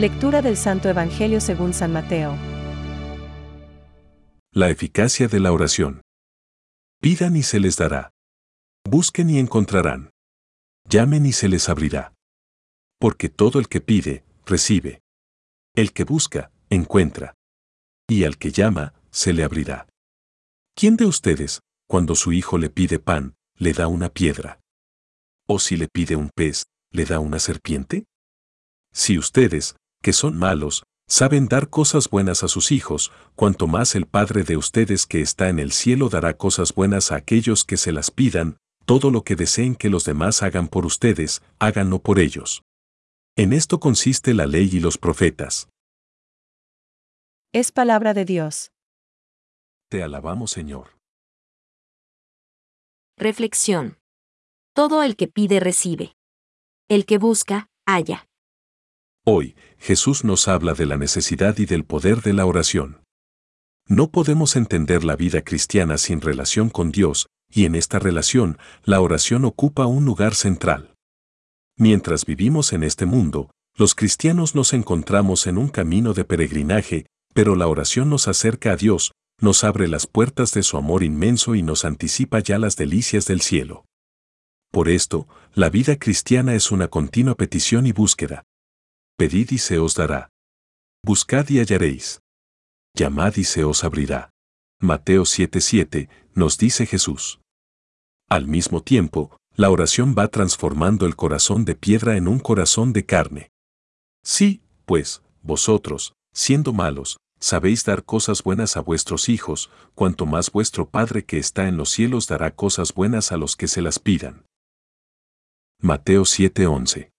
Lectura del Santo Evangelio según San Mateo. La eficacia de la oración. Pidan y se les dará. Busquen y encontrarán. Llamen y se les abrirá. Porque todo el que pide, recibe. El que busca, encuentra. Y al que llama, se le abrirá. ¿Quién de ustedes, cuando su hijo le pide pan, le da una piedra? ¿O si le pide un pez, le da una serpiente? Si ustedes, que son malos, saben dar cosas buenas a sus hijos, cuanto más el Padre de ustedes que está en el cielo dará cosas buenas a aquellos que se las pidan, todo lo que deseen que los demás hagan por ustedes, háganlo por ellos. En esto consiste la ley y los profetas. Es palabra de Dios. Te alabamos, Señor. Reflexión. Todo el que pide recibe. El que busca, halla. Hoy, Jesús nos habla de la necesidad y del poder de la oración. No podemos entender la vida cristiana sin relación con Dios, y en esta relación, la oración ocupa un lugar central. Mientras vivimos en este mundo, los cristianos nos encontramos en un camino de peregrinaje, pero la oración nos acerca a Dios, nos abre las puertas de su amor inmenso y nos anticipa ya las delicias del cielo. Por esto, la vida cristiana es una continua petición y búsqueda. Pedid y se os dará. Buscad y hallaréis. Llamad y se os abrirá. Mateo 7:7 nos dice Jesús. Al mismo tiempo, la oración va transformando el corazón de piedra en un corazón de carne. Sí, pues, vosotros, siendo malos, sabéis dar cosas buenas a vuestros hijos, cuanto más vuestro Padre que está en los cielos dará cosas buenas a los que se las pidan. Mateo 7:11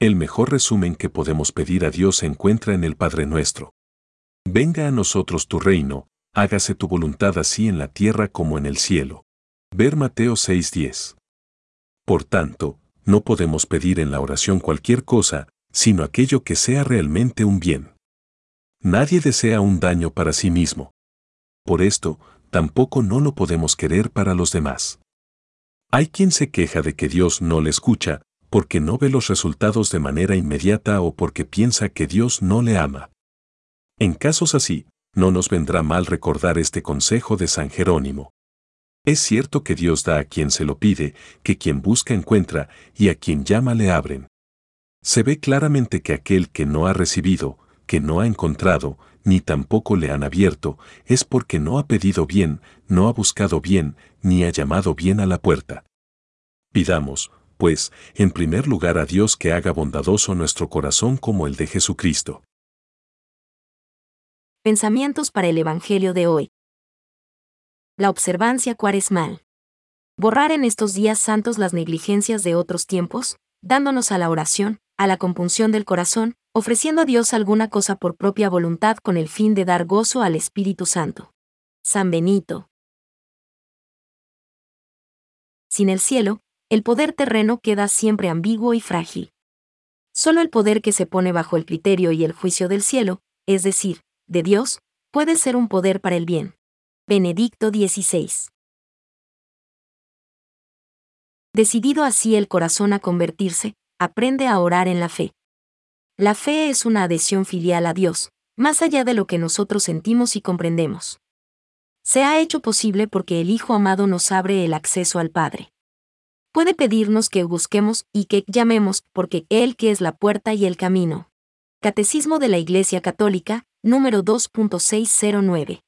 El mejor resumen que podemos pedir a Dios se encuentra en el Padre nuestro. Venga a nosotros tu reino, hágase tu voluntad así en la tierra como en el cielo. Ver Mateo 6:10. Por tanto, no podemos pedir en la oración cualquier cosa, sino aquello que sea realmente un bien. Nadie desea un daño para sí mismo. Por esto, tampoco no lo podemos querer para los demás. Hay quien se queja de que Dios no le escucha, porque no ve los resultados de manera inmediata o porque piensa que Dios no le ama. En casos así, no nos vendrá mal recordar este consejo de San Jerónimo. Es cierto que Dios da a quien se lo pide, que quien busca encuentra, y a quien llama le abren. Se ve claramente que aquel que no ha recibido, que no ha encontrado, ni tampoco le han abierto, es porque no ha pedido bien, no ha buscado bien, ni ha llamado bien a la puerta. Pidamos, pues, en primer lugar a Dios que haga bondadoso nuestro corazón como el de Jesucristo. Pensamientos para el Evangelio de hoy. La observancia cuaresmal. Borrar en estos días santos las negligencias de otros tiempos, dándonos a la oración, a la compunción del corazón, ofreciendo a Dios alguna cosa por propia voluntad con el fin de dar gozo al Espíritu Santo. San Benito. Sin el cielo, el poder terreno queda siempre ambiguo y frágil. Solo el poder que se pone bajo el criterio y el juicio del cielo, es decir, de Dios, puede ser un poder para el bien. Benedicto XVI. Decidido así el corazón a convertirse, aprende a orar en la fe. La fe es una adhesión filial a Dios, más allá de lo que nosotros sentimos y comprendemos. Se ha hecho posible porque el Hijo amado nos abre el acceso al Padre. Puede pedirnos que busquemos y que llamemos, porque Él que es la puerta y el camino. Catecismo de la Iglesia Católica, número 2.609.